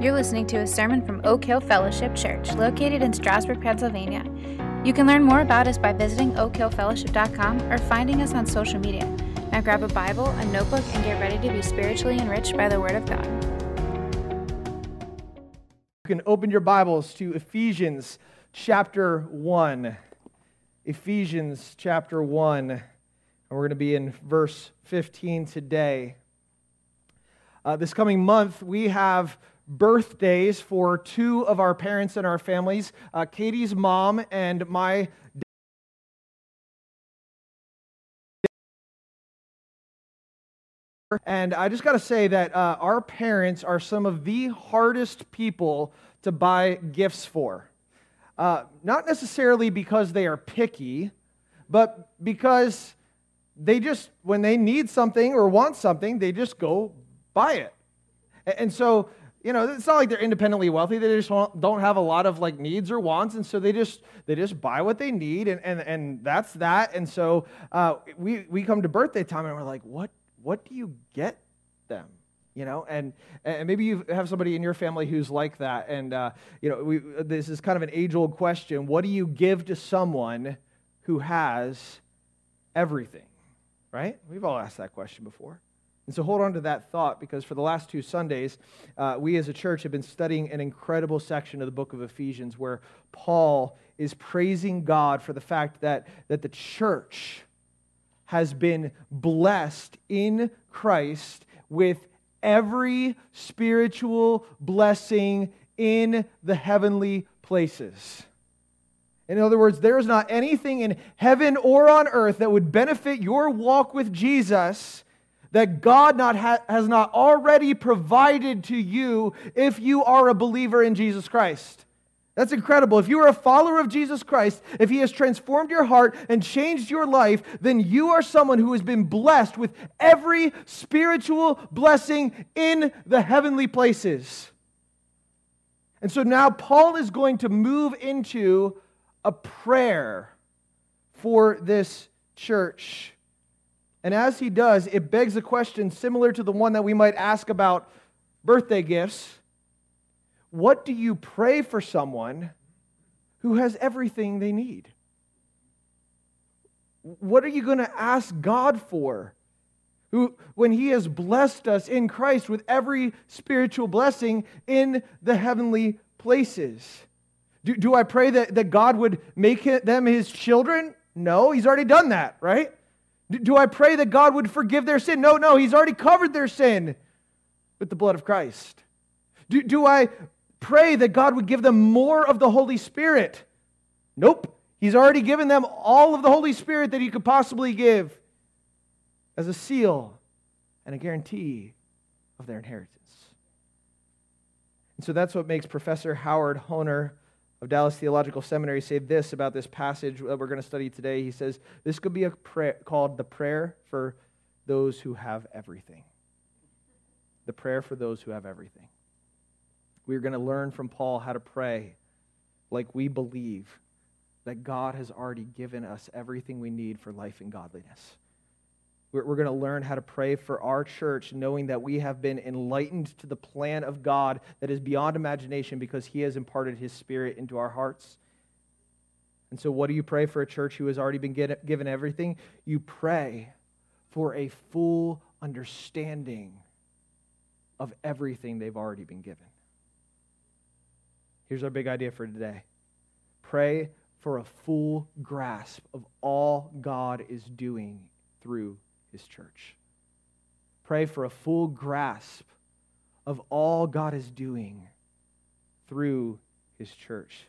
You're listening to a sermon from Oak Hill Fellowship Church, located in Strasburg, Pennsylvania. You can learn more about us by visiting oakhillfellowship.com or finding us on social media. Now grab a Bible, a notebook, and get ready to be spiritually enriched by the Word of God. You can open your Bibles to Ephesians chapter 1. Ephesians chapter 1. And we're going to be in verse 15 today. Uh, this coming month, we have birthdays for two of our parents and our families uh, Katie's mom and my And I just got to say that uh, our parents are some of the hardest people to buy gifts for. Uh, not necessarily because they are picky, but because they just, when they need something or want something, they just go buy it. And so, you know, it's not like they're independently wealthy. They just don't have a lot of like needs or wants, and so they just they just buy what they need, and and, and that's that. And so uh, we we come to birthday time, and we're like, what what do you get them? You know, and and maybe you have somebody in your family who's like that, and uh, you know, we, this is kind of an age old question. What do you give to someone who has everything? Right? We've all asked that question before. And so hold on to that thought because for the last two Sundays, uh, we as a church have been studying an incredible section of the book of Ephesians where Paul is praising God for the fact that, that the church has been blessed in Christ with every spiritual blessing in the heavenly places. In other words, there is not anything in heaven or on earth that would benefit your walk with Jesus that God not ha- has not already provided to you if you are a believer in Jesus Christ. That's incredible. If you are a follower of Jesus Christ, if He has transformed your heart and changed your life, then you are someone who has been blessed with every spiritual blessing in the heavenly places. And so now Paul is going to move into a prayer for this church. And as he does, it begs a question similar to the one that we might ask about birthday gifts. What do you pray for someone who has everything they need? What are you going to ask God for? Who, when He has blessed us in Christ with every spiritual blessing in the heavenly places. Do, do I pray that, that God would make them His children? No, He's already done that, right? Do I pray that God would forgive their sin? No, no, He's already covered their sin with the blood of Christ. Do, do I pray that God would give them more of the Holy Spirit? Nope. He's already given them all of the Holy Spirit that He could possibly give as a seal and a guarantee of their inheritance. And so that's what makes Professor Harold Hoehner of Dallas Theological Seminary say this about this passage that we're going to study today. He says, This could be a prayer called the prayer for those who have everything. The prayer for those who have everything. We're going to learn from Paul how to pray like we believe that God has already given us everything we need for life and godliness. We're, going to learn how to pray for our church, knowing that we have been enlightened to the plan of God that is beyond imagination because He has imparted His Spirit into our hearts. And so, what do you pray for a church who has already been get, given everything? You pray for a full understanding of everything they've already been given. Here's our big idea for today pray for a full grasp of all God is doing through his church. Pray for a full grasp of all God is doing through his church.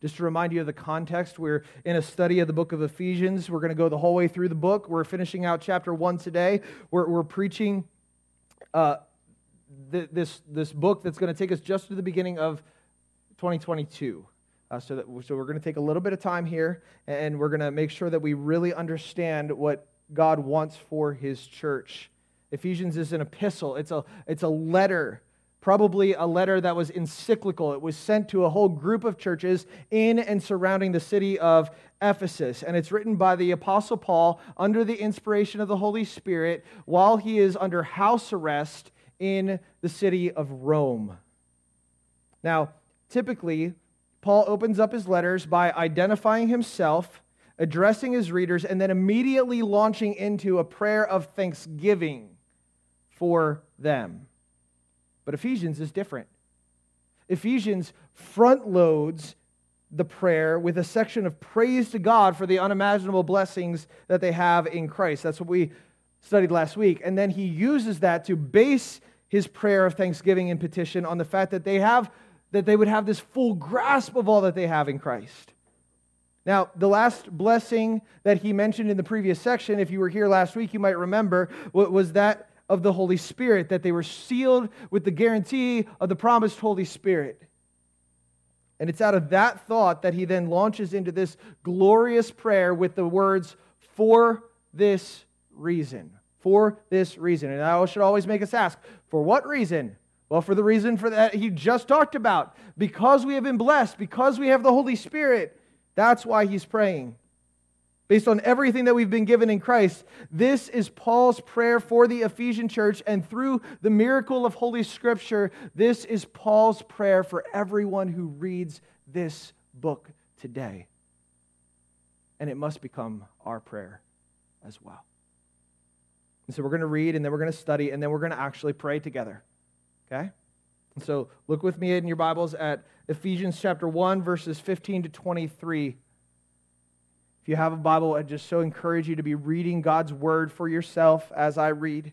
Just to remind you of the context, we're in a study of the book of Ephesians. We're going to go the whole way through the book. We're finishing out chapter one today. We're, we're preaching uh, th- this, this book that's going to take us just to the beginning of 2022. Uh, so, that, so we're going to take a little bit of time here, and we're going to make sure that we really understand what God wants for his church. Ephesians is an epistle, it's a, it's a letter, probably a letter that was encyclical. It was sent to a whole group of churches in and surrounding the city of Ephesus. And it's written by the Apostle Paul under the inspiration of the Holy Spirit while he is under house arrest in the city of Rome. Now, typically, Paul opens up his letters by identifying himself, addressing his readers, and then immediately launching into a prayer of thanksgiving for them. But Ephesians is different. Ephesians front loads the prayer with a section of praise to God for the unimaginable blessings that they have in Christ. That's what we studied last week. And then he uses that to base his prayer of thanksgiving and petition on the fact that they have that they would have this full grasp of all that they have in Christ. Now, the last blessing that he mentioned in the previous section, if you were here last week, you might remember, was that of the Holy Spirit, that they were sealed with the guarantee of the promised Holy Spirit. And it's out of that thought that he then launches into this glorious prayer with the words, For this reason. For this reason. And I should always make us ask, For what reason? Well, for the reason for that he just talked about. Because we have been blessed, because we have the Holy Spirit. That's why he's praying. Based on everything that we've been given in Christ, this is Paul's prayer for the Ephesian church. And through the miracle of Holy Scripture, this is Paul's prayer for everyone who reads this book today. And it must become our prayer as well. And so we're going to read, and then we're going to study, and then we're going to actually pray together. Okay? So look with me in your Bibles at Ephesians chapter 1, verses 15 to 23. If you have a Bible, I just so encourage you to be reading God's word for yourself as I read.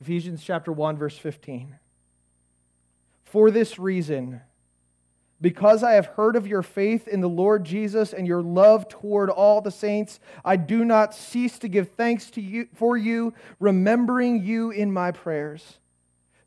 Ephesians chapter 1, verse 15. For this reason, because I have heard of your faith in the Lord Jesus and your love toward all the saints, I do not cease to give thanks to you for you, remembering you in my prayers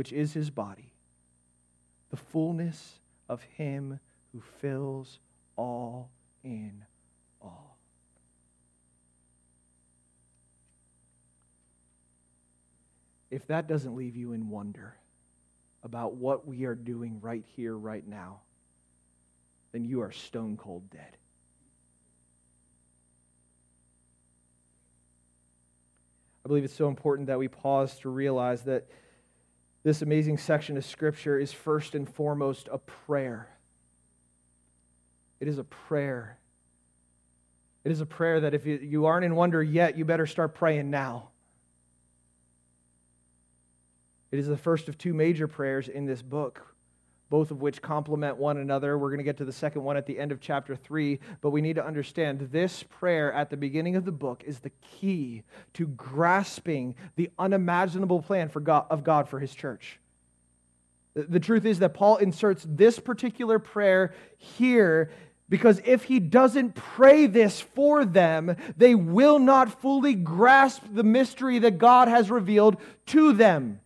which is his body, the fullness of him who fills all in all. If that doesn't leave you in wonder about what we are doing right here, right now, then you are stone cold dead. I believe it's so important that we pause to realize that this amazing section of Scripture is first and foremost a prayer. It is a prayer. It is a prayer that if you aren't in wonder yet, you better start praying now. It is the first of two major prayers in this book both of which complement one another. We're going to get to the second one at the end of chapter 3, but we need to understand this prayer at the beginning of the book is the key to grasping the unimaginable plan for God, of God for his church. The truth is that Paul inserts this particular prayer here because if he doesn't pray this for them, they will not fully grasp the mystery that God has revealed to them.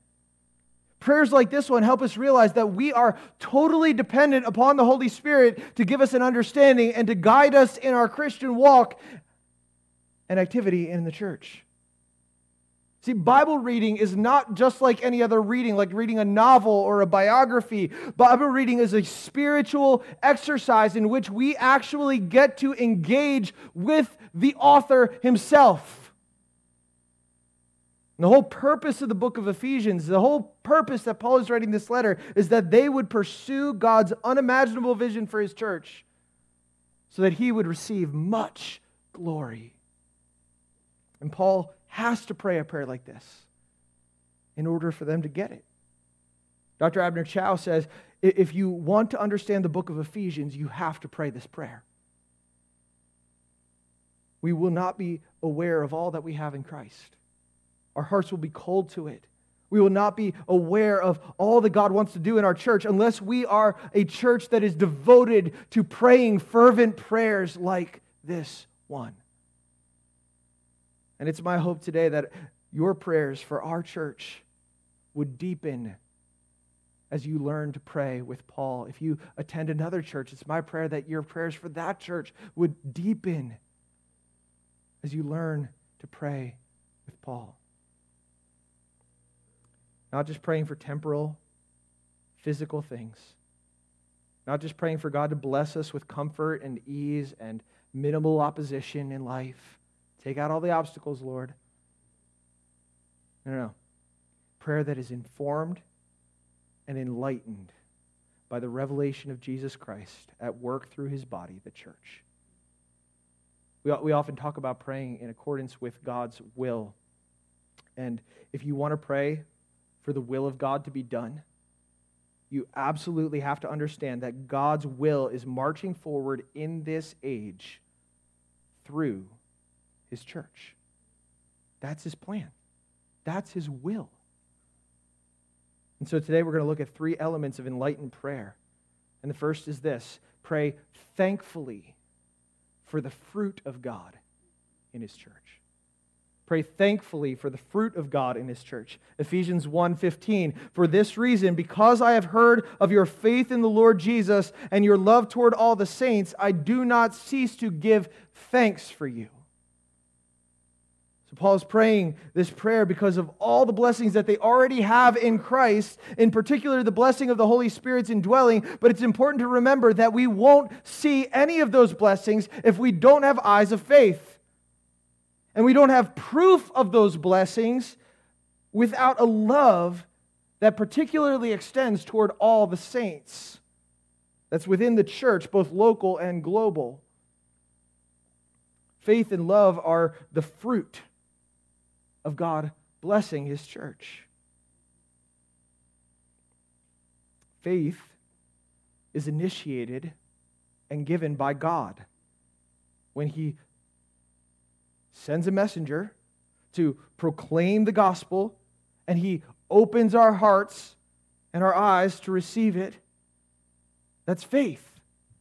Prayers like this one help us realize that we are totally dependent upon the Holy Spirit to give us an understanding and to guide us in our Christian walk and activity in the church. See, Bible reading is not just like any other reading, like reading a novel or a biography. Bible reading is a spiritual exercise in which we actually get to engage with the author himself. And the whole purpose of the book of Ephesians, the whole purpose that Paul is writing this letter, is that they would pursue God's unimaginable vision for his church so that he would receive much glory. And Paul has to pray a prayer like this in order for them to get it. Dr. Abner Chou says if you want to understand the book of Ephesians, you have to pray this prayer. We will not be aware of all that we have in Christ. Our hearts will be cold to it. We will not be aware of all that God wants to do in our church unless we are a church that is devoted to praying fervent prayers like this one. And it's my hope today that your prayers for our church would deepen as you learn to pray with Paul. If you attend another church, it's my prayer that your prayers for that church would deepen as you learn to pray with Paul. Not just praying for temporal, physical things, not just praying for God to bless us with comfort and ease and minimal opposition in life. Take out all the obstacles, Lord. No, no. Prayer that is informed and enlightened by the revelation of Jesus Christ at work through his body, the church. We, we often talk about praying in accordance with God's will. And if you want to pray for the will of God to be done, you absolutely have to understand that God's will is marching forward in this age through his church. That's his plan, that's his will. And so today we're going to look at three elements of enlightened prayer. And the first is this pray thankfully for the fruit of God in his church. Pray thankfully for the fruit of God in his church. Ephesians 1:15 For this reason because I have heard of your faith in the Lord Jesus and your love toward all the saints I do not cease to give thanks for you So Paul is praying this prayer because of all the blessings that they already have in Christ, in particular the blessing of the Holy Spirit's indwelling. But it's important to remember that we won't see any of those blessings if we don't have eyes of faith. And we don't have proof of those blessings without a love that particularly extends toward all the saints. That's within the church, both local and global. Faith and love are the fruit of God blessing his church. Faith is initiated and given by God when he sends a messenger to proclaim the gospel and he opens our hearts and our eyes to receive it. That's faith.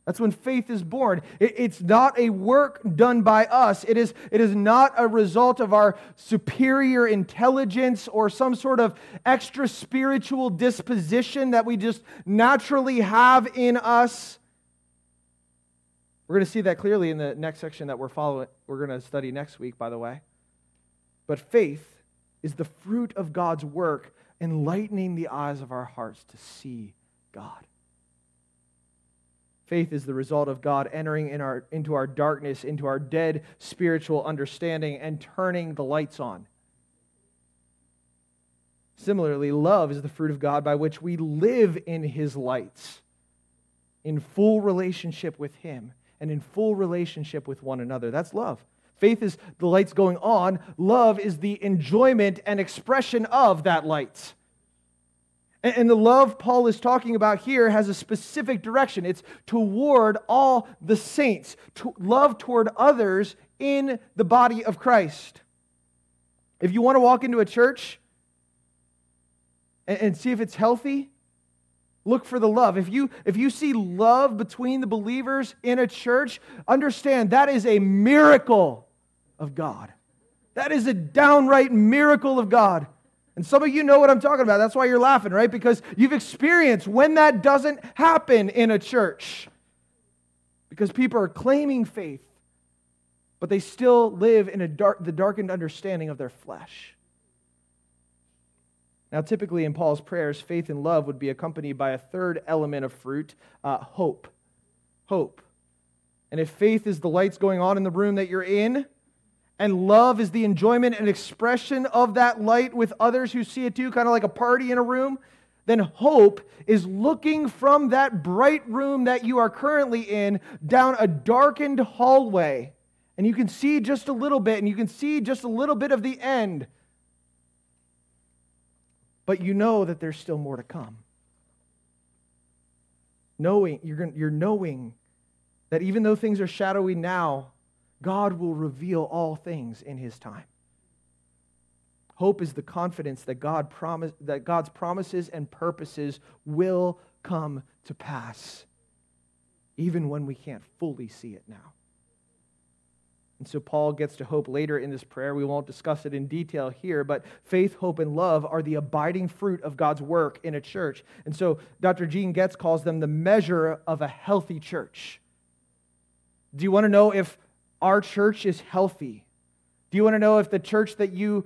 That's when faith is born. it's not a work done by us. It is, it is not a result of our superior intelligence or some sort of extra spiritual disposition that we just naturally have in us. We're going to see that clearly in the next section that we're following. We're going to study next week, by the way. But faith is the fruit of God's work, enlightening the eyes of our hearts to see God. Faith is the result of God entering in our, into our darkness, into our dead spiritual understanding, and turning the lights on. Similarly, love is the fruit of God by which we live in His lights, in full relationship with Him and in full relationship with one another. That's love. Faith is the lights going on, love is the enjoyment and expression of that light. And the love Paul is talking about here has a specific direction. It's toward all the saints, to love toward others in the body of Christ. If you want to walk into a church and, see if it's healthy, look for the love. If you, if you see love between the believers in a church, understand that is a miracle of God. That is a downright miracle of God. And some of you know what I'm talking about. That's why you're laughing, right? Because you've experienced when that doesn't happen in a church. Because people are claiming faith, but they still live in a dark, the darkened understanding of their flesh. Now, typically in Paul's prayers, faith and love would be accompanied by a third element of fruit uh, hope. Hope. And if faith is the lights going on in the room that you're in, and love is the enjoyment and expression of that light with others who see it too, kind of like a party in a room, then hope is looking from that bright room that you are currently in down a darkened hallway. And you can see just a little bit, and you can see just a little bit of the end. But you know that there's still more to come. knowing you're, you're knowing that even though things are shadowy now, God will reveal all things in his time. Hope is the confidence that, God promise, that God's promises and purposes will come to pass, even when we can't fully see it now. And so Paul gets to hope later in this prayer. We won't discuss it in detail here, but faith, hope, and love are the abiding fruit of God's work in a church. And so Dr. Gene Getz calls them the measure of a healthy church. Do you want to know if our church is healthy? Do you want to know if the church that you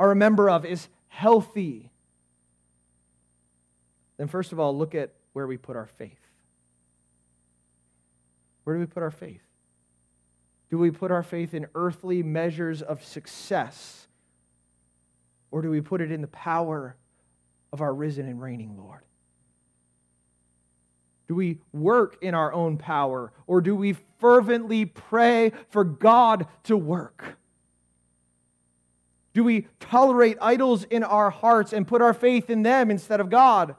are a member of is healthy? Then, first of all, look at where we put our faith. Where do we put our faith? Do we put our faith in earthly measures of success? Or do we put it in the power of our risen and reigning Lord? Do we work in our own power? Or do we fervently pray for God to work? Do we tolerate idols in our hearts and put our faith in them instead of God?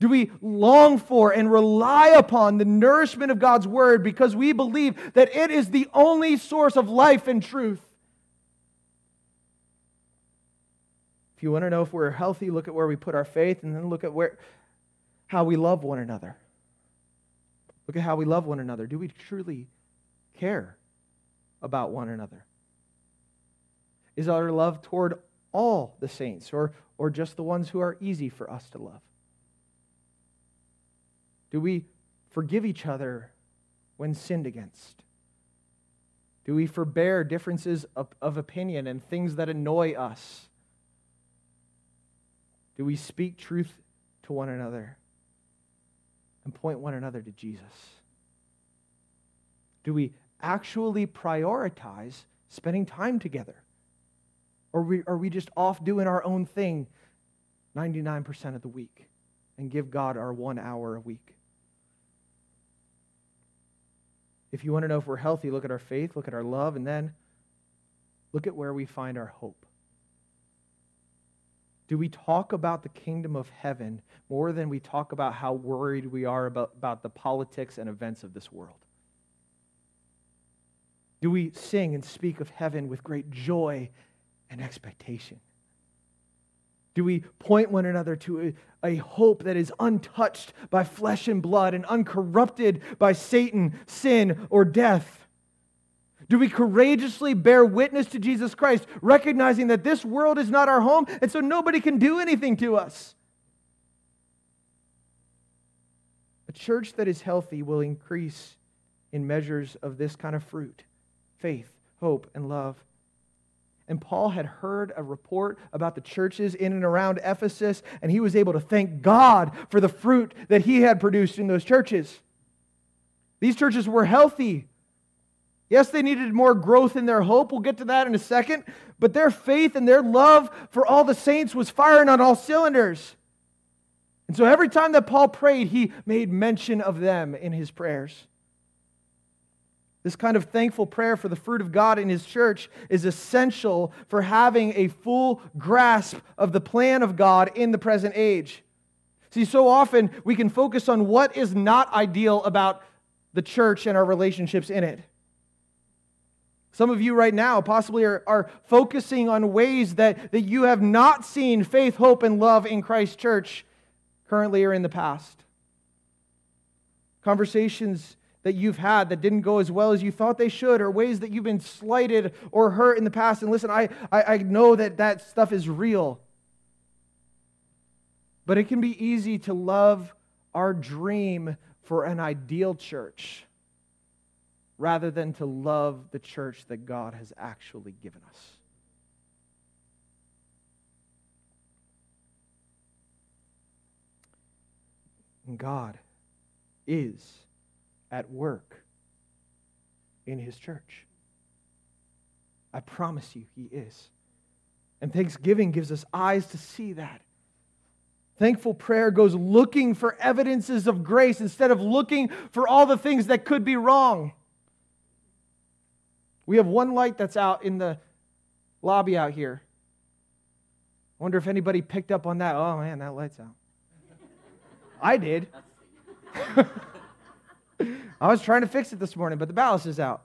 Do we long for and rely upon the nourishment of God's word because we believe that it is the only source of life and truth? If you want to know if we're healthy, look at where we put our faith and then look at where how we love one another. Look at how we love one another. Do we truly care about one another? Is our love toward all the saints or, or just the ones who are easy for us to love? Do we forgive each other when sinned against? Do we forbear differences of, of opinion and things that annoy us? Do we speak truth to one another and point one another to Jesus? Do we actually prioritize spending time together? Or are we, are we just off doing our own thing 99% of the week and give God our one hour a week? If you want to know if we're healthy, look at our faith, look at our love, and then look at where we find our hope. Do we talk about the kingdom of heaven more than we talk about how worried we are about, about the politics and events of this world? Do we sing and speak of heaven with great joy and expectation? Do we point one another to a, a, hope that is untouched by flesh and blood and uncorrupted by Satan, sin, or death? Do we courageously bear witness to Jesus Christ, recognizing that this world is not our home and so nobody can do anything to us? A church that is healthy will increase in measures of this kind of fruit faith, hope, and love. And Paul had heard a report about the churches in and around Ephesus, and he was able to thank God for the fruit that he had produced in those churches. These churches were healthy. Yes, they needed more growth in their hope. We'll get to that in a second. But their faith and their love for all the saints was firing on all cylinders. And so every time that Paul prayed, he made mention of them in his prayers. This kind of thankful prayer for the fruit of God in His church is essential for having a full grasp of the plan of God in the present age. See, so often we can focus on what is not ideal about the church and our relationships in it. Some of you right now possibly are, are focusing on ways that, that you have not seen faith, hope, and love in Christ's church currently or in the past. Conversations that you've had that didn't go as well as you thought they should, or ways that you've been slighted or hurt in the past. And listen, I, I, I know that that stuff is real. But it can be easy to love our dream for an ideal church rather than to love the church that God has actually given us. And God is at work in his church. I promise you, he is. And thanksgiving gives us eyes to see that. Thankful prayer goes looking for evidences of grace instead of looking for all the things that could be wrong. We have one light that's out in the lobby out here. I wonder if anybody picked up on that. Oh man, that light's out. I did. I was trying to fix it this morning, but the ballast is out.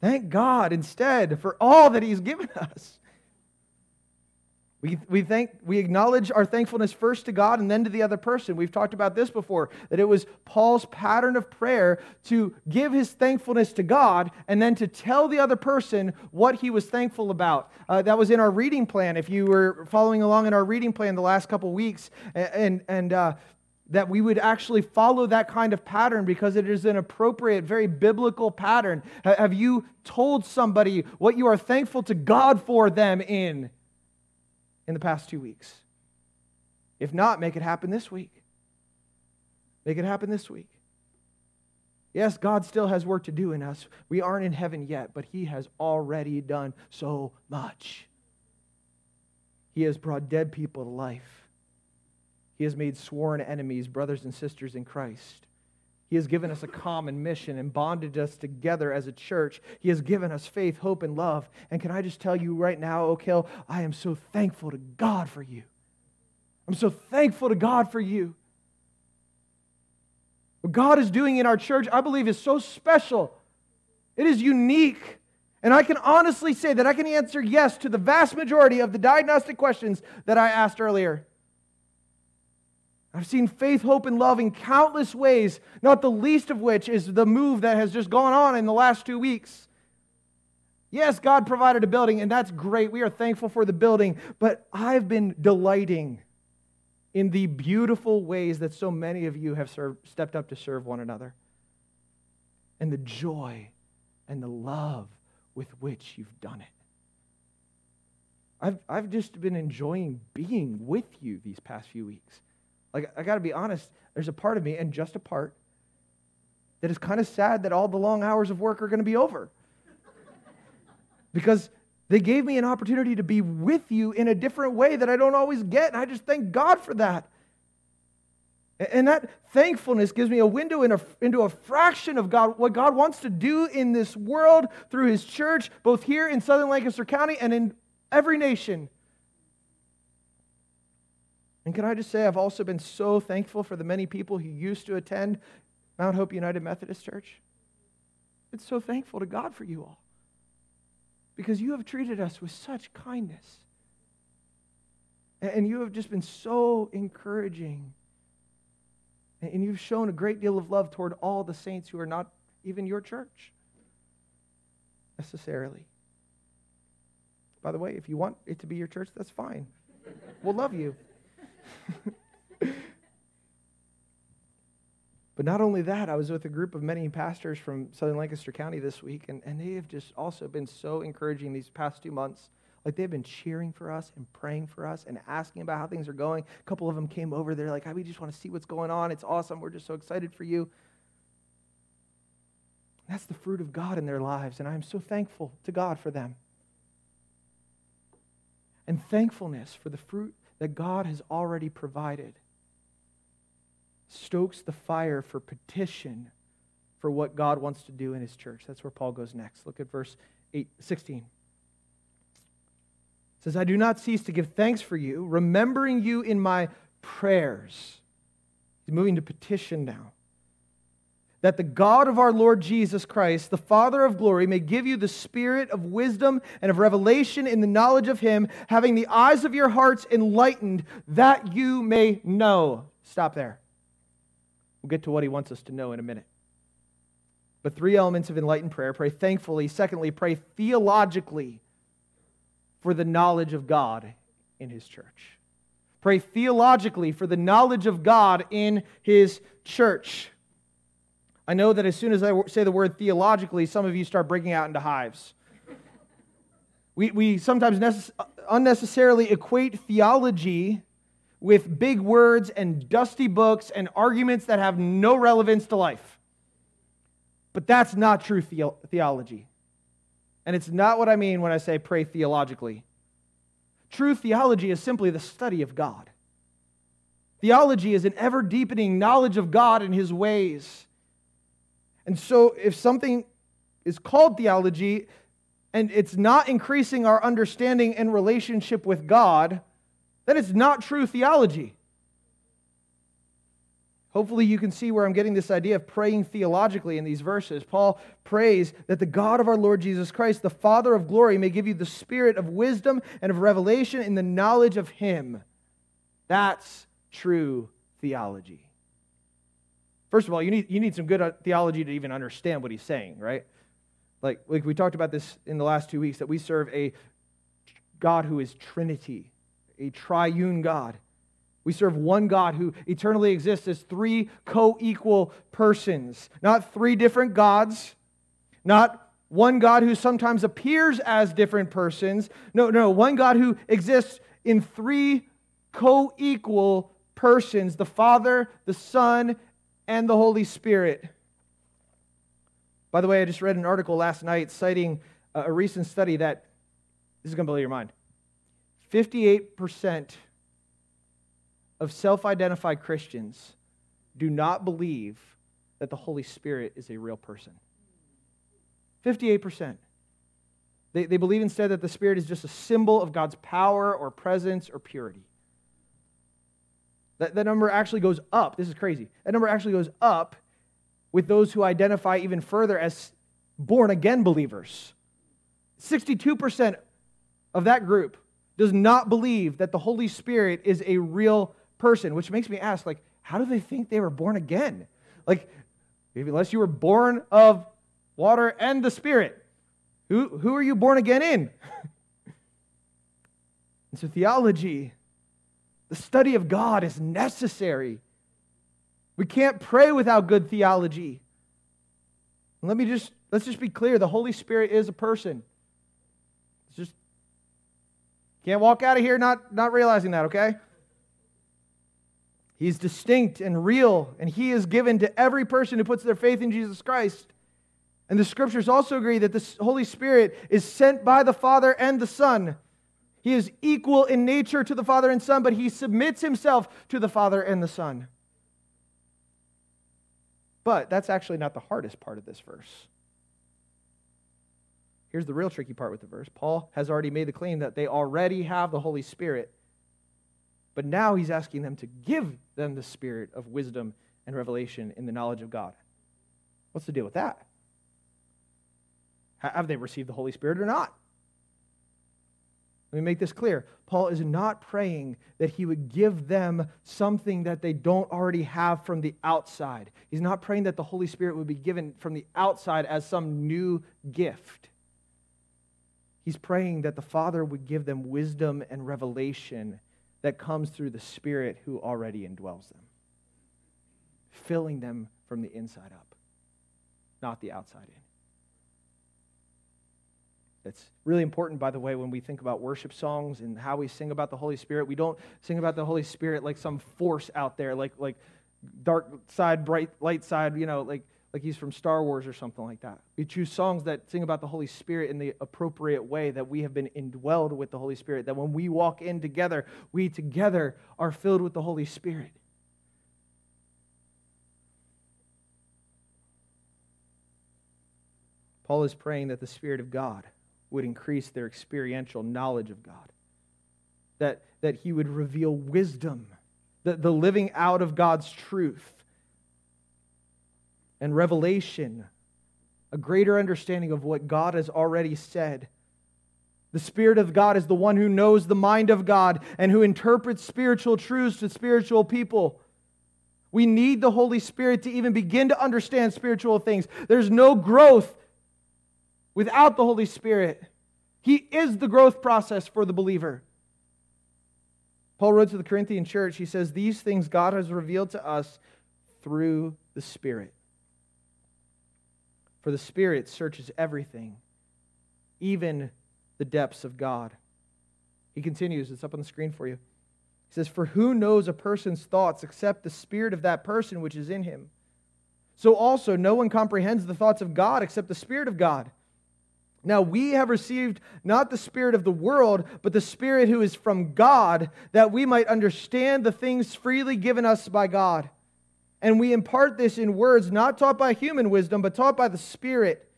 Thank God instead for all that He's given us. We, we, thank, we acknowledge our thankfulness first to God and then to the other person. We've talked about this before, that it was Paul's pattern of prayer to give his thankfulness to God and then to tell the other person what he was thankful about. Uh, that was in our reading plan. If you were following along in our reading plan the last couple weeks, and, and uh, that we would actually follow that kind of pattern because it is an appropriate, very biblical pattern. Have you told somebody what you are thankful to God for them in? in the past two weeks? If not, make it happen this week. Make it happen this week. Yes, God still has work to do in us. We aren't in heaven yet, but He has already done so much. He has brought dead people to life. He has made sworn enemies brothers and sisters in Christ. He has given us a common mission and bonded us together as a church. He has given us faith, hope, and love. And can I just tell you right now, Oak Hill, I am so thankful to God for you. I'm so thankful to God for you. What God is doing in our church, I believe, is so special. It is unique. And I can honestly say that I can answer yes to the vast majority of the diagnostic questions that I asked earlier. I've seen faith, hope, and love in countless ways, not the least of which is the move that has just gone on in the last two weeks. Yes, God provided a building, and that's great. We are thankful for the building, but I've been delighting in the beautiful ways that so many of you have served, stepped up to serve one another, and the joy and the love with which you've done it. I've, I've just been enjoying being with you these past few weeks. Like, I got to be honest, there's a part of me, and just a part, that is kind of sad that all the long hours of work are going to be over. because they gave me an opportunity to be with you in a different way that I don't always get, and I just thank God for that. And that thankfulness gives me a window in a, into a fraction of God, what God wants to do in this world through His church, both here in Southern Lancaster County and in every nation. And can I just say, I've also been so thankful for the many people who used to attend Mount Hope United Methodist Church. I'm so thankful to God for you all because you have treated us with such kindness. And you have just been so encouraging. And you've shown a great deal of love toward all the saints who are not even your church necessarily. By the way, if you want it to be your church, that's fine. We'll love you. but not only that, I was with a group of many pastors from Southern Lancaster County this week, and, and they have just also been so encouraging these past two months. Like they've been cheering for us and praying for us and asking about how things are going. A couple of them came over. They're like, we just want to see what's going on. It's awesome. We're just so excited for you. That's the fruit of God in their lives, and I am so thankful to God for them. And thankfulness for the fruit that God has already provided stokes the fire for petition for what God wants to do in his church. That's where Paul goes next. Look at verse 8, 16. It says, I do not cease to give thanks for you, remembering you in my prayers. He's moving to petition now that the God of our Lord Jesus Christ, the Father of glory, may give you the spirit of wisdom and of revelation in the knowledge of Him, having the eyes of your hearts enlightened, that you may know. Stop there. We'll get to what He wants us to know in a minute. But three elements of enlightened prayer pray thankfully. Secondly, pray theologically for the knowledge of God in His church. Pray theologically for the knowledge of God in His church. I know that as soon as I say the word theologically, some of you start breaking out into hives. We, we sometimes necess- unnecessarily equate theology with big words and dusty books and arguments that have no relevance to life. But that's not true the- theology. And it's not what I mean when I say pray theologically. True theology is simply the study of God. Theology is an ever deepening knowledge of God and his ways. And so, if something is called theology and it's not increasing our understanding and relationship with God, then it's not true theology. Hopefully, you can see where I'm getting this idea of praying theologically in these verses. Paul prays that the God of our Lord Jesus Christ, the Father of glory, may give you the spirit of wisdom and of revelation in the knowledge of Him. That's true theology. First of all, you need, you need some good uh, theology to even understand what he's saying, right? Like, like we talked about this in the last two weeks that we serve a God who is Trinity, a triune God. We serve one God who eternally exists as three co equal persons, not three different gods, not one God who sometimes appears as different persons. No, no, one God who exists in three co equal persons the Father, the Son, and the Holy Spirit. By the way, I just read an article last night citing uh, a recent study that this is going to blow your mind. 58% of self identified Christians do not believe that the Holy Spirit is a real person. 58%. They, they believe instead that the Spirit is just a symbol of God's power or presence or purity. That, that number actually goes up. This is crazy. That number actually goes up with those who identify even further as born again believers. 62% of that group does not believe that the Holy Spirit is a real person, which makes me ask, like, how do they think they were born again? Like, unless you were born of water and the Spirit, who, who are you born again in? and so, theology, the study of God, is necessary. We can't pray without good theology. Let me just let's just be clear: the Holy Spirit is a person. It's just can't walk out of here not, not realizing that, okay? He's distinct and real, and He is given to every person who puts their faith in Jesus Christ. And the scriptures also agree that the Holy Spirit is sent by the Father and the Son. He is equal in nature to the Father and Son, but He submits Himself to the Father and the Son. But that's actually not the hardest part of this verse. Here's the real tricky part with the verse Paul has already made the claim that they already have the Holy Spirit. But now he's asking them to give them the spirit of wisdom and revelation in the knowledge of God. What's the deal with that? Have they received the Holy Spirit or not? Let me make this clear. Paul is not praying that he would give them something that they don't already have from the outside. He's not praying that the Holy Spirit would be given from the outside as some new gift. He's praying that the Father would give them wisdom and revelation that comes through the Spirit who already indwells them, filling them from the inside up, not the outside in. It's really important, by the way, when we think about worship songs and how we sing about the Holy Spirit. We don't sing about the Holy Spirit like some force out there, like, like dark side, bright light side, you know, like like he's from Star Wars or something like that. We choose songs that sing about the Holy Spirit in the appropriate way, that we have been indwelled with the Holy Spirit, that when we walk in together, we together are filled with the Holy Spirit. Paul is praying that the Spirit of God would increase their experiential knowledge of God, that, that he would reveal wisdom, the, the living out of God's truth and revelation, a greater understanding of what God has already said. The Spirit of God is the one who knows the mind of God and who interprets spiritual truths to spiritual people. We need the Holy Spirit to even begin to understand spiritual things. There's no growth without the Holy Spirit. He is the growth process for the believer. Paul wrote to the Corinthian church, he says, These things God has revealed to us through the Spirit. For the Spirit searches everything, even the depths of God. He continues, it's up on the screen for you. He says, For who knows a person's thoughts except the spirit of that person which is in him? So also, no one comprehends the thoughts of God except the Spirit of God. Now we have received not the Spirit of the world, but the Spirit who is from God, that we might understand the things freely given us by God. And we impart this in words not taught by human wisdom, but taught by the Spirit,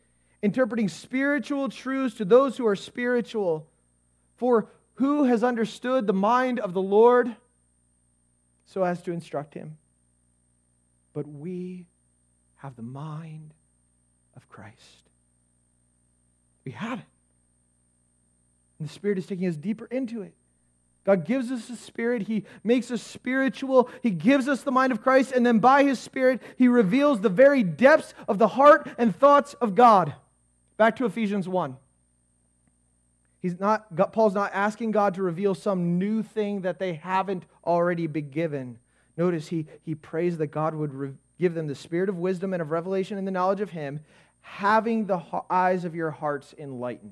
interpreting spiritual truths to those who are spiritual. For who has understood the mind of the Lord so as to instruct him? but we have the mind of Christ. We have it. And the Spirit is taking us deeper into it. God gives us the Spirit. He makes us spiritual. He gives us the mind of Christ. And then by His Spirit, He reveals the very depths of the heart and thoughts of God. Back to Ephesians 1. He's not, Paul's not asking God to reveal some new thing that they haven't already been given. Notice he, he prays that God would re- give them the spirit of wisdom and of revelation and the knowledge of Him, having the eyes of your hearts enlightened.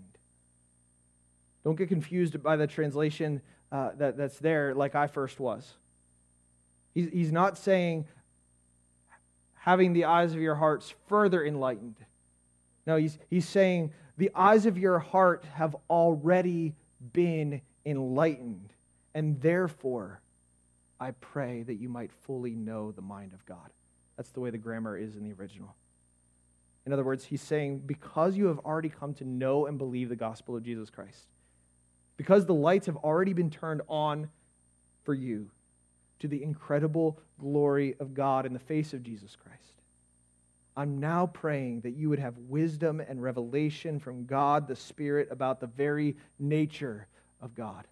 Don't get confused by the translation uh, that, that's there, like I first was. He's, he's not saying having the eyes of your hearts further enlightened. No, he's, he's saying the eyes of your heart have already been enlightened, and therefore I pray that you might fully know the mind of God. That's the way the grammar is in the original. In other words, he's saying, because you have already come to know and believe the gospel of Jesus Christ, because the lights have already been turned on for you to the incredible glory of God in the face of Jesus Christ. I'm now praying that you would have wisdom and revelation from God the Spirit about the very nature of God.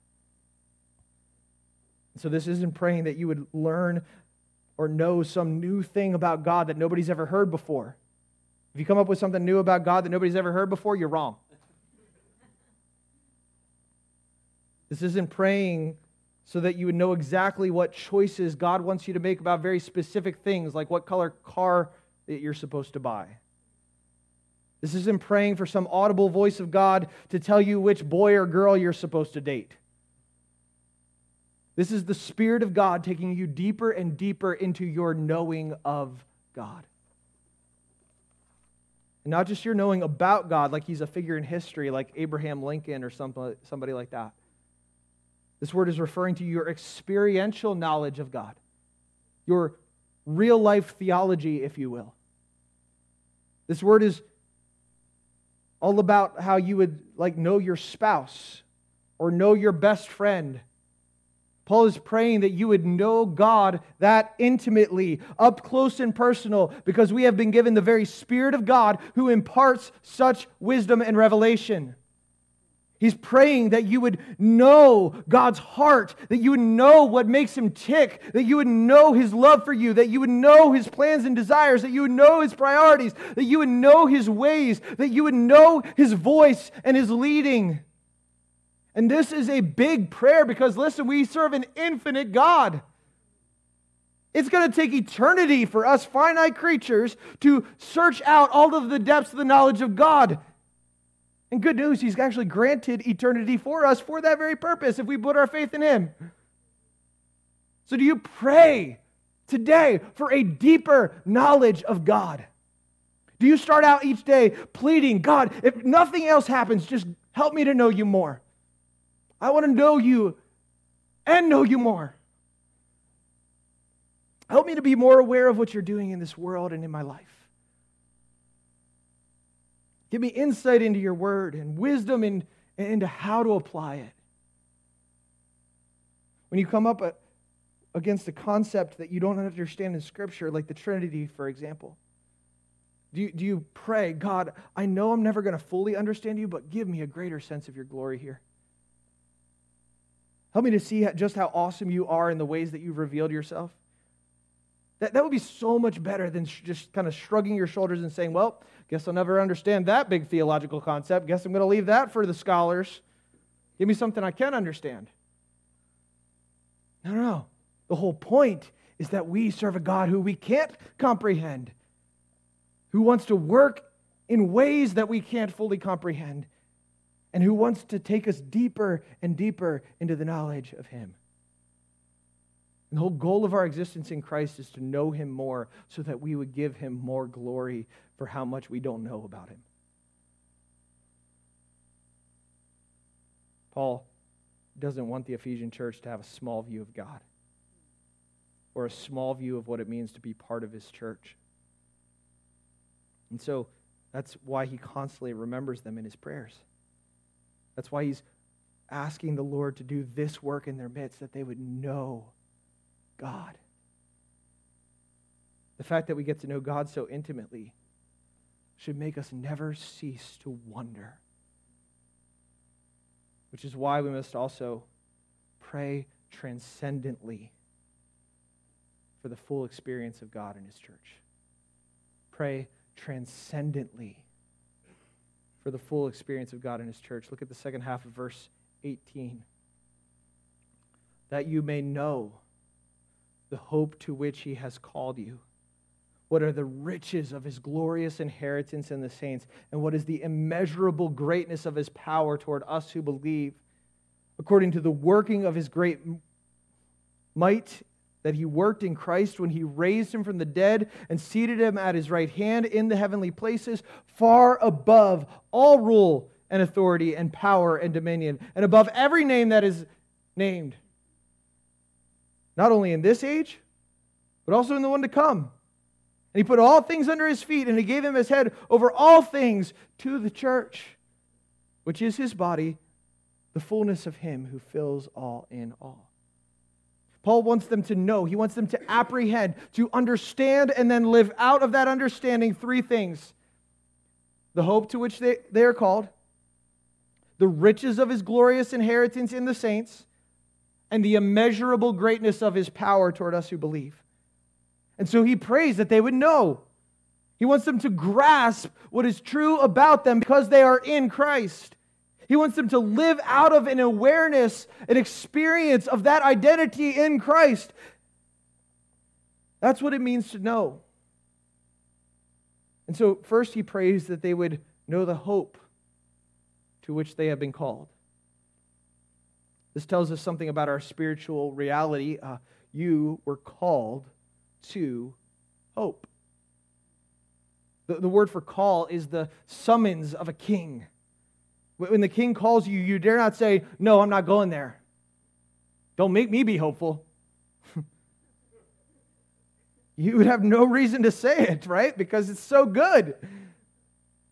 So, this isn't praying that you would learn or know some new thing about God that nobody's ever heard before. If you come up with something new about God that nobody's ever heard before, you're wrong. This isn't praying so that you would know exactly what choices God wants you to make about very specific things, like what color car that you're supposed to buy. This isn't praying for some audible voice of God to tell you which boy or girl you're supposed to date. This is the Spirit of God taking you deeper and deeper into your knowing of God. Not just your knowing about God, like he's a figure in history, like Abraham Lincoln or somebody like that. This word is referring to your experiential knowledge of God, your real life theology, if you will. This word is all about how you would like know your spouse or know your best friend. Paul is praying that you would know God that intimately, up close and personal, because we have been given the very Spirit of God who imparts such wisdom and revelation. He's praying that you would know God's heart, that you would know what makes him tick, that you would know his love for you, that you would know his plans and desires, that you would know his priorities, that you would know his ways, that you would know his voice and his leading. And this is a big prayer because, listen, we serve an infinite God. It's going to take eternity for us finite creatures to search out all of the depths of the knowledge of God. And good news, He's actually granted eternity for us for that very purpose if we put our faith in Him. So, do you pray today for a deeper knowledge of God? Do you start out each day pleading, God, if nothing else happens, just help me to know you more? I want to know you and know you more. Help me to be more aware of what you're doing in this world and in my life. Give me insight into your word and wisdom in, into how to apply it. When you come up against a concept that you don't understand in Scripture, like the Trinity, for example, do you, do you pray, God, I know I'm never going to fully understand you, but give me a greater sense of your glory here? Help me to see just how awesome you are in the ways that you've revealed yourself. That, that would be so much better than just kind of shrugging your shoulders and saying, well, Guess I'll never understand that big theological concept. Guess I'm going to leave that for the scholars. Give me something I can understand. No, no, no. The whole point is that we serve a God who we can't comprehend, who wants to work in ways that we can't fully comprehend, and who wants to take us deeper and deeper into the knowledge of Him. And the whole goal of our existence in Christ is to know Him more so that we would give Him more glory for how much we don't know about Him. Paul doesn't want the Ephesian church to have a small view of God or a small view of what it means to be part of His church. And so that's why he constantly remembers them in his prayers. That's why he's asking the Lord to do this work in their midst, that they would know God. the fact that we get to know God so intimately should make us never cease to wonder. Which is why we must also pray transcendently for the full experience of God in His church. Pray transcendently for the full experience of God in His church. Look at the second half of verse 18. That you may know the hope to which He has called you what are the riches of his glorious inheritance in the saints? And what is the immeasurable greatness of his power toward us who believe? According to the working of his great might that he worked in Christ when he raised him from the dead and seated him at his right hand in the heavenly places, far above all rule and authority and power and dominion, and above every name that is named, not only in this age, but also in the one to come. And he put all things under his feet, and he gave him his head over all things to the church, which is his body, the fullness of him who fills all in all. Paul wants them to know, he wants them to apprehend, to understand, and then live out of that understanding three things the hope to which they, they are called, the riches of his glorious inheritance in the saints, and the immeasurable greatness of his power toward us who believe. And so he prays that they would know. He wants them to grasp what is true about them because they are in Christ. He wants them to live out of an awareness, an experience of that identity in Christ. That's what it means to know. And so, first, he prays that they would know the hope to which they have been called. This tells us something about our spiritual reality. Uh, you were called to hope. The, the word for call is the summons of a king. When the king calls you, you dare not say, No, I'm not going there. Don't make me be hopeful. you would have no reason to say it, right? Because it's so good.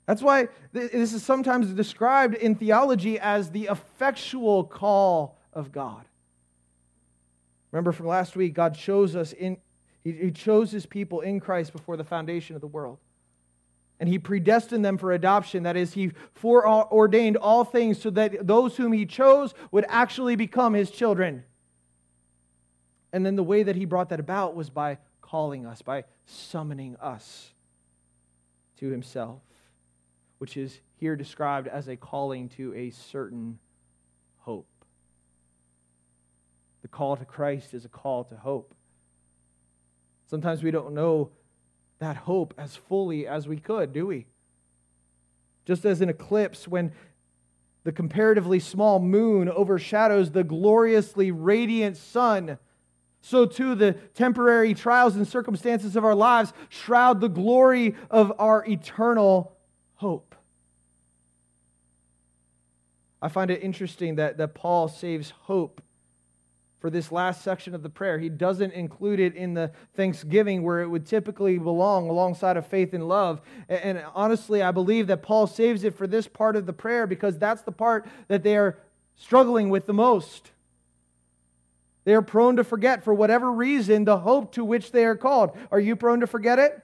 That's why this is sometimes described in theology as the effectual call of God. Remember from last week, God shows us in, he chose his people in Christ before the foundation of the world. And he predestined them for adoption. That is, he foreordained all things so that those whom he chose would actually become his children. And then the way that he brought that about was by calling us, by summoning us to himself, which is here described as a calling to a certain hope. The call to Christ is a call to hope. Sometimes we don't know that hope as fully as we could, do we? Just as an eclipse, when the comparatively small moon overshadows the gloriously radiant sun, so too the temporary trials and circumstances of our lives shroud the glory of our eternal hope. I find it interesting that, that Paul saves hope for this last section of the prayer. He doesn't include it in the thanksgiving where it would typically belong alongside of faith and love. And honestly, I believe that Paul saves it for this part of the prayer because that's the part that they are struggling with the most. They are prone to forget, for whatever reason, the hope to which they are called. Are you prone to forget it?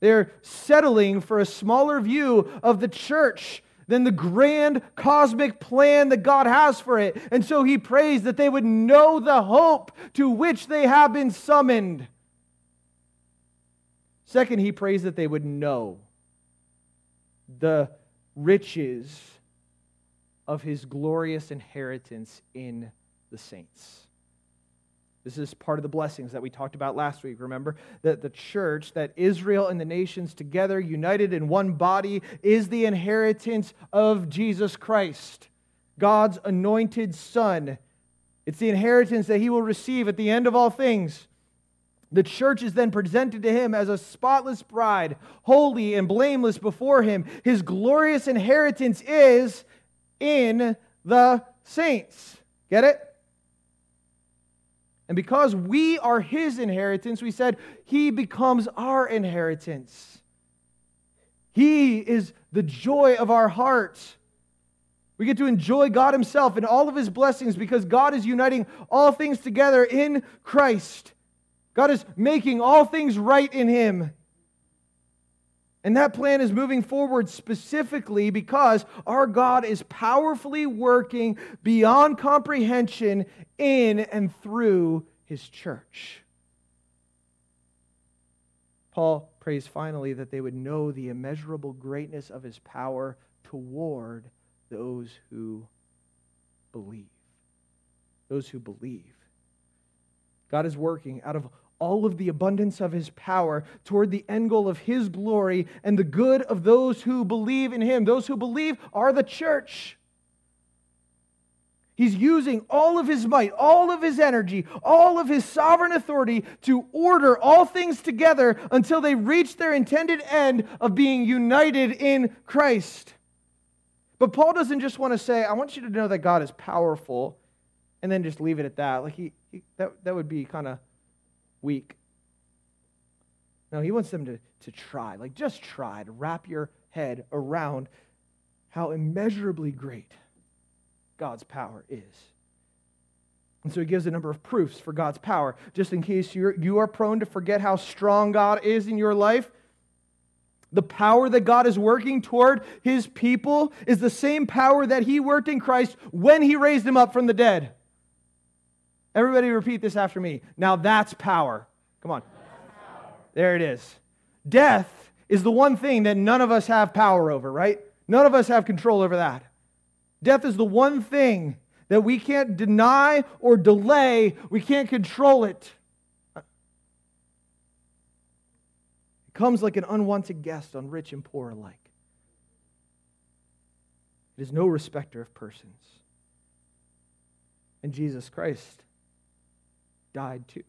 They're settling for a smaller view of the church than the grand cosmic plan that God has for it. And so he prays that they would know the hope to which they have been summoned. Second, he prays that they would know the riches of his glorious inheritance in the saints. This is part of the blessings that we talked about last week. Remember that the church, that Israel and the nations together, united in one body, is the inheritance of Jesus Christ, God's anointed Son. It's the inheritance that he will receive at the end of all things. The church is then presented to him as a spotless bride, holy and blameless before him. His glorious inheritance is in the saints. Get it? And because we are his inheritance, we said he becomes our inheritance. He is the joy of our heart. We get to enjoy God himself and all of his blessings because God is uniting all things together in Christ. God is making all things right in him. And that plan is moving forward specifically because our God is powerfully working beyond comprehension in and through his church. Paul prays finally that they would know the immeasurable greatness of his power toward those who believe. Those who believe. God is working out of all of the abundance of his power toward the end goal of his glory and the good of those who believe in him. Those who believe are the church. He's using all of his might, all of his energy, all of his sovereign authority to order all things together until they reach their intended end of being united in Christ. But Paul doesn't just want to say, I want you to know that God is powerful, and then just leave it at that. Like he, he that, that would be kind of weak. No, he wants them to, to try, like just try to wrap your head around how immeasurably great God's power is. And so he gives a number of proofs for God's power. Just in case you're, you are prone to forget how strong God is in your life, the power that God is working toward his people is the same power that he worked in Christ when he raised him up from the dead. Everybody repeat this after me. Now that's power. Come on. There it is. Death is the one thing that none of us have power over, right? None of us have control over that. Death is the one thing that we can't deny or delay, we can't control it. It comes like an unwanted guest on rich and poor alike. It is no respecter of persons. And Jesus Christ died too.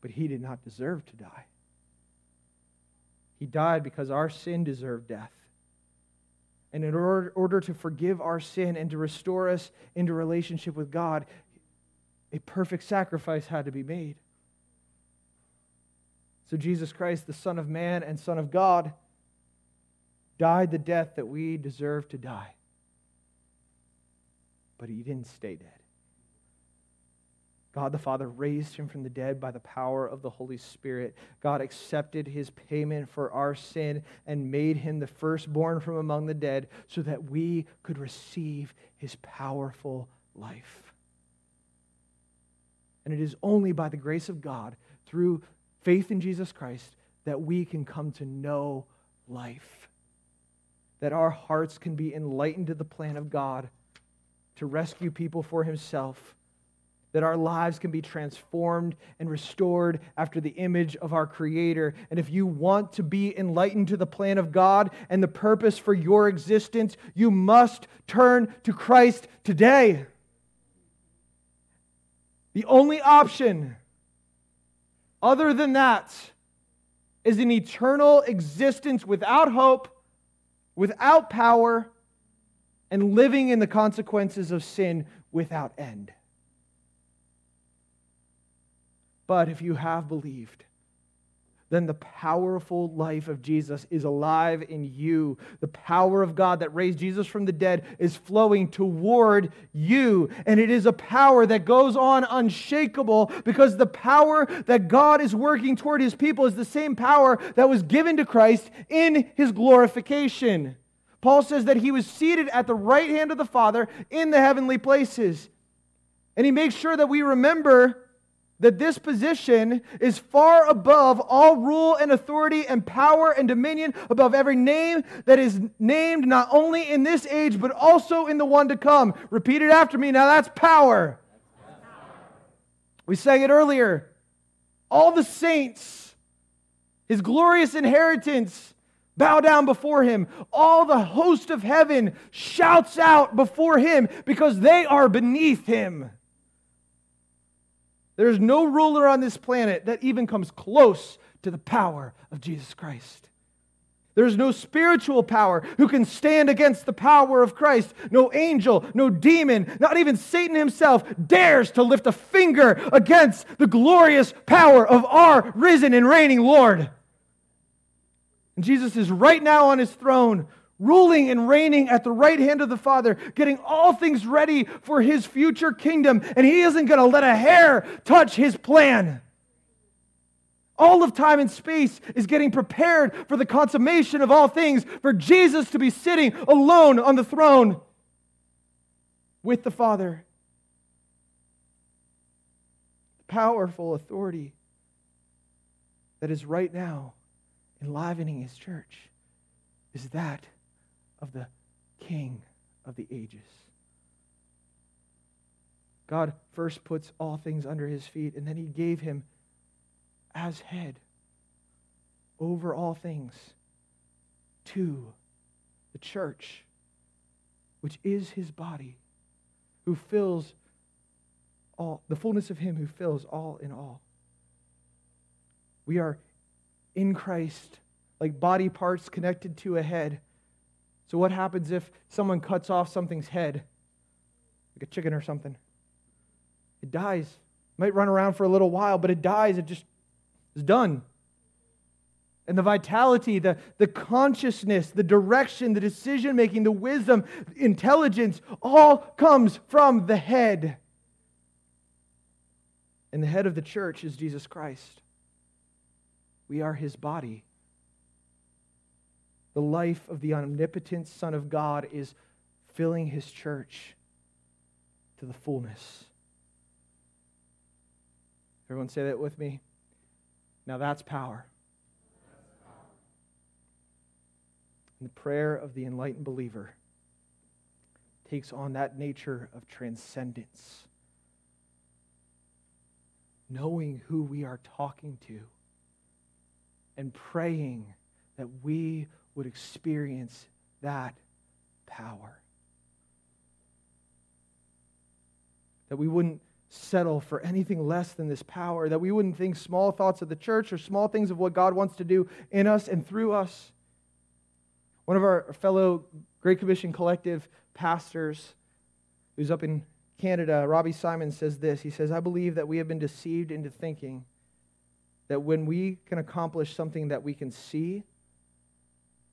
But he did not deserve to die. He died because our sin deserved death. And in order, order to forgive our sin and to restore us into relationship with God, a perfect sacrifice had to be made. So Jesus Christ, the Son of Man and Son of God, died the death that we deserve to die. But he didn't stay dead. God the Father raised him from the dead by the power of the Holy Spirit. God accepted his payment for our sin and made him the firstborn from among the dead so that we could receive his powerful life. And it is only by the grace of God, through faith in Jesus Christ, that we can come to know life. That our hearts can be enlightened to the plan of God to rescue people for himself that our lives can be transformed and restored after the image of our Creator. And if you want to be enlightened to the plan of God and the purpose for your existence, you must turn to Christ today. The only option other than that is an eternal existence without hope, without power, and living in the consequences of sin without end. But if you have believed, then the powerful life of Jesus is alive in you. The power of God that raised Jesus from the dead is flowing toward you. And it is a power that goes on unshakable because the power that God is working toward his people is the same power that was given to Christ in his glorification. Paul says that he was seated at the right hand of the Father in the heavenly places. And he makes sure that we remember that this position is far above all rule and authority and power and dominion, above every name that is named not only in this age, but also in the one to come. Repeat it after me. Now that's power. We sang it earlier. All the saints, his glorious inheritance, bow down before him. All the host of heaven shouts out before him because they are beneath him. There's no ruler on this planet that even comes close to the power of Jesus Christ. There's no spiritual power who can stand against the power of Christ. No angel, no demon, not even Satan himself dares to lift a finger against the glorious power of our risen and reigning Lord. And Jesus is right now on his throne, ruling and reigning at the right hand of the Father, getting all things ready for his future kingdom, and he isn't going to let a hair touch his plan. All of time and space is getting prepared for the consummation of all things, for Jesus to be sitting alone on the throne with the Father. Powerful authority that is right now enlivening his church is that of the King of the ages. God first puts all things under his feet, and then he gave him as head over all things to the church, which is his body, who fills all, the fullness of him who fills all in all. We are in Christ, like body parts connected to a head. So, what happens if someone cuts off something's head, like a chicken or something? It dies. It might run around for a little while, but it dies. It just is done. And the vitality, the, the consciousness, the direction, the decision making, the wisdom, intelligence, all comes from the head. And the head of the church is Jesus Christ. We are his body. The life of the omnipotent Son of God is filling his church to the fullness. Everyone say that with me? Now that's power. And the prayer of the enlightened believer takes on that nature of transcendence. Knowing who we are talking to and praying that we would experience that power. That we wouldn't settle for anything less than this power, that we wouldn't think small thoughts of the church or small things of what God wants to do in us and through us. One of our fellow Great Commission Collective pastors, who's up in Canada, Robbie Simon, says this. He says, I believe that we have been deceived into thinking that when we can accomplish something that we can see,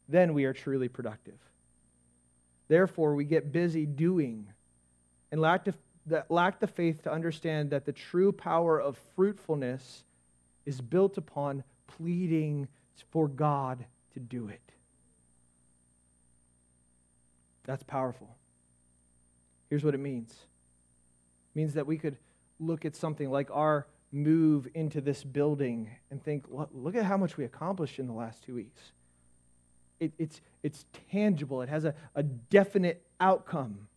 then we are truly productive. Therefore, we get busy doing and lack the, lack the faith to understand that the true power of fruitfulness is built upon pleading for God to do it. That's powerful. Here's what it means it means that we could look at something like our move into this building and think, look at how much we accomplished in the last two weeks. It, it's, it's tangible, it has a, a definite outcome.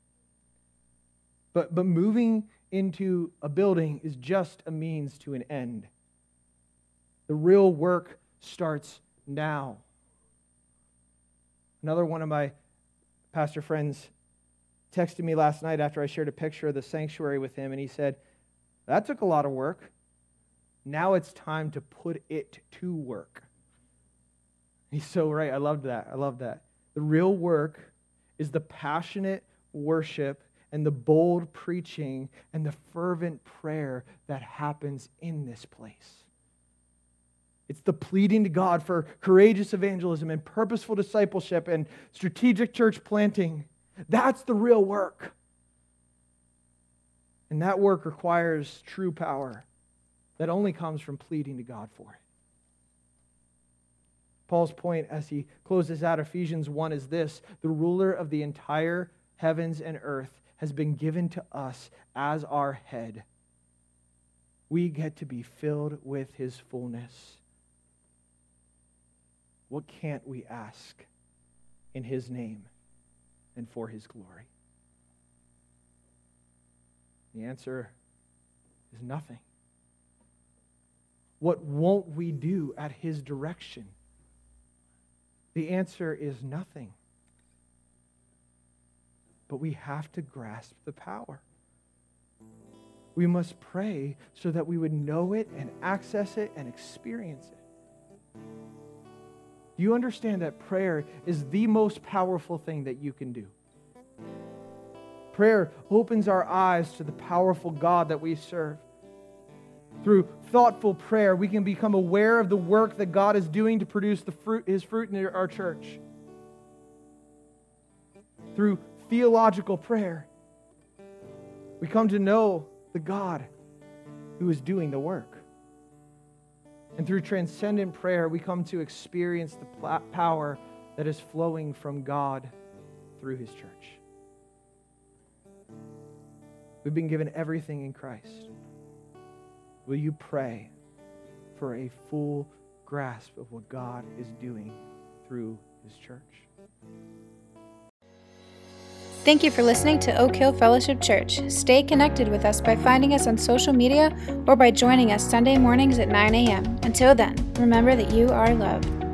But, but moving into a building is just a means to an end. The real work starts now. Another one of my pastor friends texted me last night after I shared a picture of the sanctuary with him, and he said, That took a lot of work. Now it's time to put it to work. He's so right. I loved that. I love that. The real work is the passionate worship and the bold preaching and the fervent prayer that happens in this place. It's the pleading to God for courageous evangelism and purposeful discipleship and strategic church planting. That's the real work. And that work requires true power that only comes from pleading to God for it. Paul's point as he closes out Ephesians 1 is this the ruler of the entire heavens and earth has been given to us as our head. We get to be filled with his fullness. What can't we ask in his name and for his glory? The answer is nothing. What won't we do at his direction? The answer is nothing. But we have to grasp the power. We must pray so that we would know it and access it and experience it. Do you understand that prayer is the most powerful thing that you can do? Prayer opens our eyes to the powerful God that we serve. Through thoughtful prayer, we can become aware of the work that God is doing to produce the fruit, His fruit in our church. through theological prayer. We come to know the God who is doing the work. And through transcendent prayer, we come to experience the power that is flowing from God through his church. We've been given everything in Christ. Will you pray for a full grasp of what God is doing through his church? Thank you for listening to Oak Hill Fellowship Church. Stay connected with us by finding us on social media or by joining us Sunday mornings at 9 a.m. Until then, remember that you are loved.